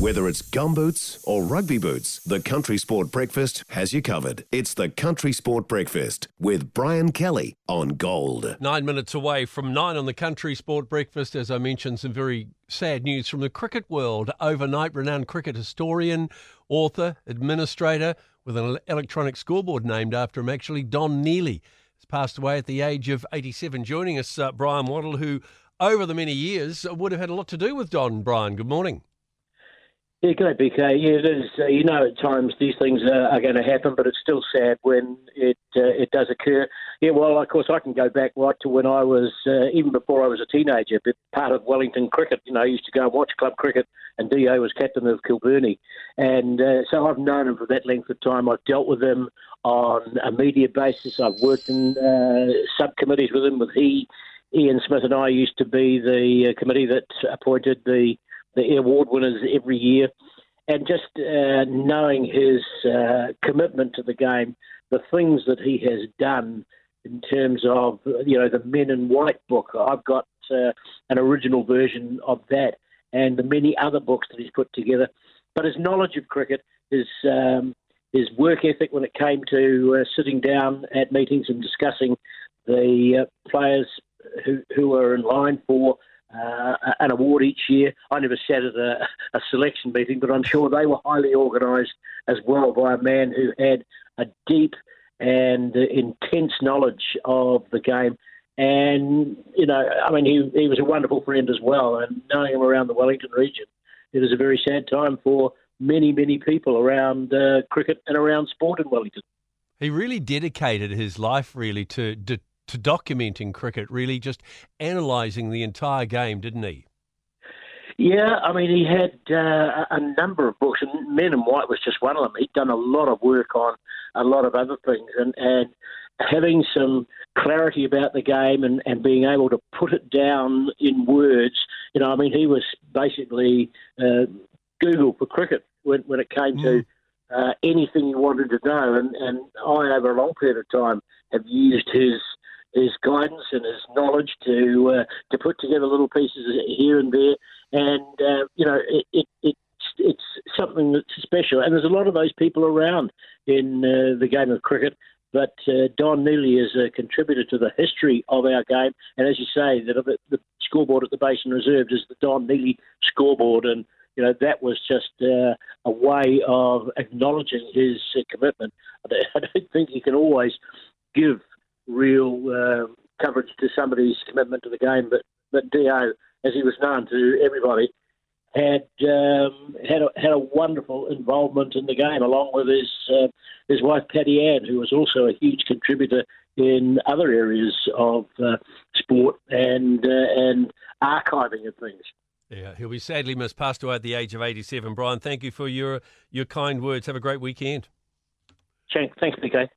Whether it's gumboots or rugby boots, the Country Sport Breakfast has you covered. It's the Country Sport Breakfast with Brian Kelly on Gold. Nine minutes away from nine on the Country Sport Breakfast. As I mentioned, some very sad news from the cricket world. Overnight, renowned cricket historian, author, administrator with an electronic scoreboard named after him, actually, Don Neely, has passed away at the age of 87. Joining us, uh, Bryan Waddle, who over the many years would have had a lot to do with Don. Brian, good morning. Yeah, good, BK. Yeah, it is. Uh, you know, at times these things are, are, going to happen, but it's still sad when it uh, it does occur. Yeah, well, of course, I can go back right to when I was uh, even before I was a teenager, but part of Wellington cricket. You know, I used to go and watch club cricket, and Do was captain of Kilbirnie, and uh, so I've known him for that length of time. I've dealt with him on a media basis. I've worked in uh, subcommittees with him. With he, Ian Smith, and I used to be the uh, committee that appointed the the award winners every year. And just uh, knowing his uh, commitment to the game, the things that he has done in terms of you know the Men in White book, I've got uh, an original version of that, and the many other books that he's put together. But his knowledge of cricket, his um, his work ethic when it came to uh, sitting down at meetings and discussing the uh, players who who are in line for uh, an award each year. I never sat at a, a selection meeting, but I'm sure they were highly organised as well by a man who had a deep and intense knowledge of the game. And, you know, I mean, he, he was a wonderful friend as well. And knowing him around the Wellington region, it was a very sad time for many, many people around uh, cricket and around sport in Wellington. He really dedicated his life, really, to, to to documenting cricket, really just analysing the entire game, didn't he? Yeah, I mean, he had uh, a number of books, and Men in White was just one of them. He'd done a lot of work on a lot of other things, and, and having some clarity about the game and, and being able to put it down in words. You know, I mean, he was basically uh, Google for cricket when, when it came mm. to uh, anything you wanted to know. And, and I, over a long period of time, have used his his guidance and his knowledge to uh, to put together little pieces here and there, and uh, you know it, it, it's it's something that's special. And there's a lot of those people around in uh, the game of cricket. But uh, Don Neely is a contributor to the history of our game, and as you say, the, the scoreboard at the Basin Reserves is the Don Neely scoreboard, and you know that was just uh, a way of acknowledging his uh, commitment. I don't think you can always give real uh, coverage to somebody's commitment to the game. But but Dio, as he was known to everybody, had um, had a, had a wonderful involvement in the game, along with his uh, his wife Patty Ann, who was also a huge contributor in other areas of uh, sport and uh, and archiving of things. Yeah, he'll be sadly missed. Passed away at the age of 87. Bryan, thank you for your your kind words. Have a great weekend. Thanks, BK.